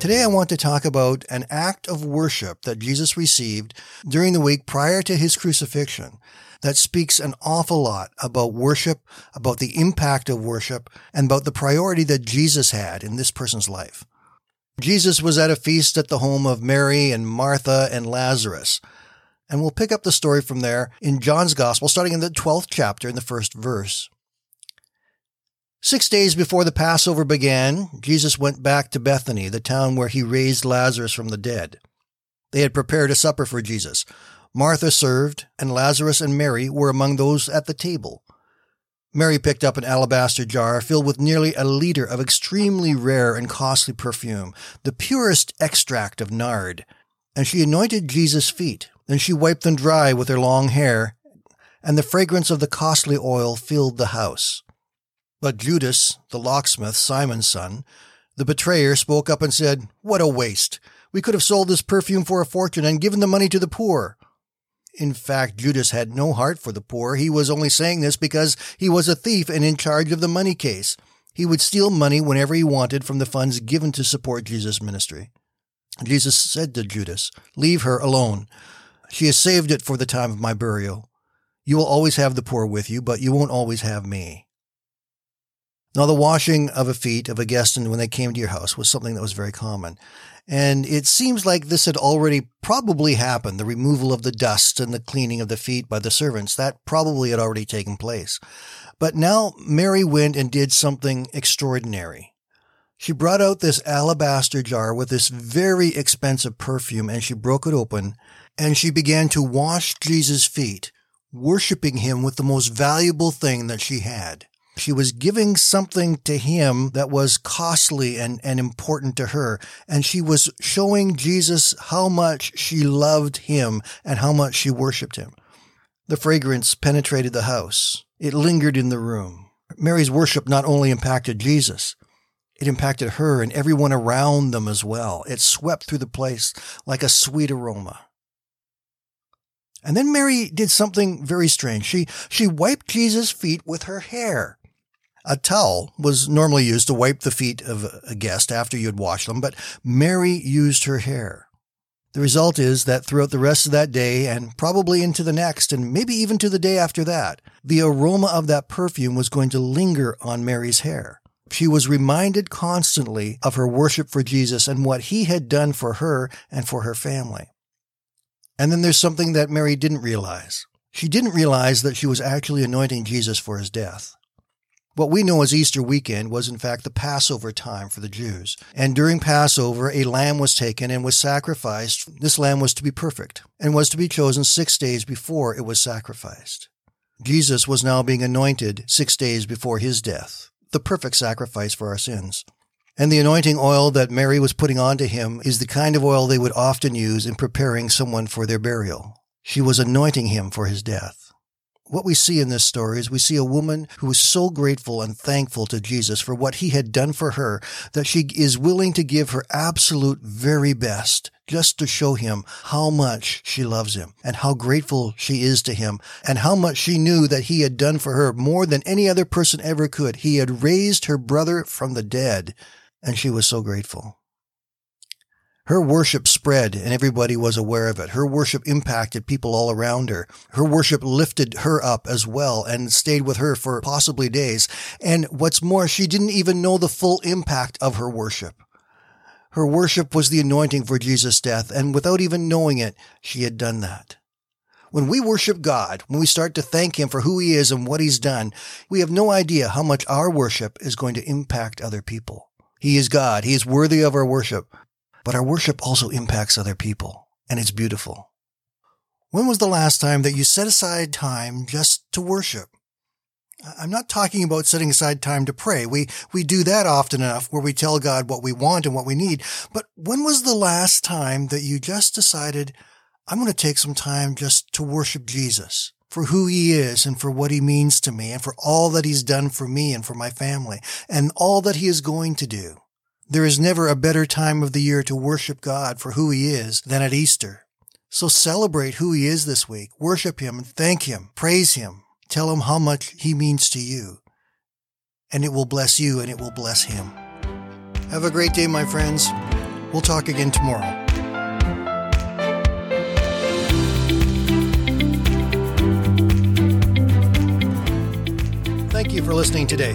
Today, I want to talk about an act of worship that Jesus received during the week prior to his crucifixion that speaks an awful lot about worship, about the impact of worship, and about the priority that Jesus had in this person's life. Jesus was at a feast at the home of Mary and Martha and Lazarus. And we'll pick up the story from there in John's Gospel, starting in the 12th chapter in the first verse. Six days before the Passover began, Jesus went back to Bethany, the town where he raised Lazarus from the dead. They had prepared a supper for Jesus. Martha served, and Lazarus and Mary were among those at the table. Mary picked up an alabaster jar filled with nearly a liter of extremely rare and costly perfume, the purest extract of nard, and she anointed Jesus' feet. Then she wiped them dry with her long hair, and the fragrance of the costly oil filled the house. But Judas, the locksmith, Simon's son, the betrayer, spoke up and said, What a waste! We could have sold this perfume for a fortune and given the money to the poor. In fact, Judas had no heart for the poor. He was only saying this because he was a thief and in charge of the money case. He would steal money whenever he wanted from the funds given to support Jesus' ministry. Jesus said to Judas, Leave her alone. She has saved it for the time of my burial. You will always have the poor with you, but you won't always have me. Now, the washing of a feet of a guest when they came to your house was something that was very common. And it seems like this had already probably happened. The removal of the dust and the cleaning of the feet by the servants, that probably had already taken place. But now Mary went and did something extraordinary. She brought out this alabaster jar with this very expensive perfume and she broke it open and she began to wash Jesus' feet, worshiping him with the most valuable thing that she had. She was giving something to him that was costly and, and important to her. And she was showing Jesus how much she loved him and how much she worshiped him. The fragrance penetrated the house. It lingered in the room. Mary's worship not only impacted Jesus, it impacted her and everyone around them as well. It swept through the place like a sweet aroma. And then Mary did something very strange. She, she wiped Jesus' feet with her hair. A towel was normally used to wipe the feet of a guest after you had washed them, but Mary used her hair. The result is that throughout the rest of that day and probably into the next and maybe even to the day after that, the aroma of that perfume was going to linger on Mary's hair. She was reminded constantly of her worship for Jesus and what he had done for her and for her family. And then there's something that Mary didn't realize. She didn't realize that she was actually anointing Jesus for his death. What we know as Easter weekend was in fact the Passover time for the Jews. And during Passover, a lamb was taken and was sacrificed. This lamb was to be perfect and was to be chosen six days before it was sacrificed. Jesus was now being anointed six days before his death, the perfect sacrifice for our sins. And the anointing oil that Mary was putting onto him is the kind of oil they would often use in preparing someone for their burial. She was anointing him for his death what we see in this story is we see a woman who is so grateful and thankful to Jesus for what he had done for her that she is willing to give her absolute very best just to show him how much she loves him and how grateful she is to him and how much she knew that he had done for her more than any other person ever could. He had raised her brother from the dead and she was so grateful. Her worship spread and everybody was aware of it. Her worship impacted people all around her. Her worship lifted her up as well and stayed with her for possibly days. And what's more, she didn't even know the full impact of her worship. Her worship was the anointing for Jesus' death, and without even knowing it, she had done that. When we worship God, when we start to thank Him for who He is and what He's done, we have no idea how much our worship is going to impact other people. He is God. He is worthy of our worship. But our worship also impacts other people, and it's beautiful. When was the last time that you set aside time just to worship? I'm not talking about setting aside time to pray. We, we do that often enough where we tell God what we want and what we need. But when was the last time that you just decided, I'm going to take some time just to worship Jesus? for who he is and for what he means to me and for all that he's done for me and for my family and all that he is going to do. There is never a better time of the year to worship God for who he is than at Easter. So celebrate who he is this week. Worship him and thank him. Praise him. Tell him how much he means to you. And it will bless you and it will bless him. Have a great day, my friends. We'll talk again tomorrow. Thank you for listening today.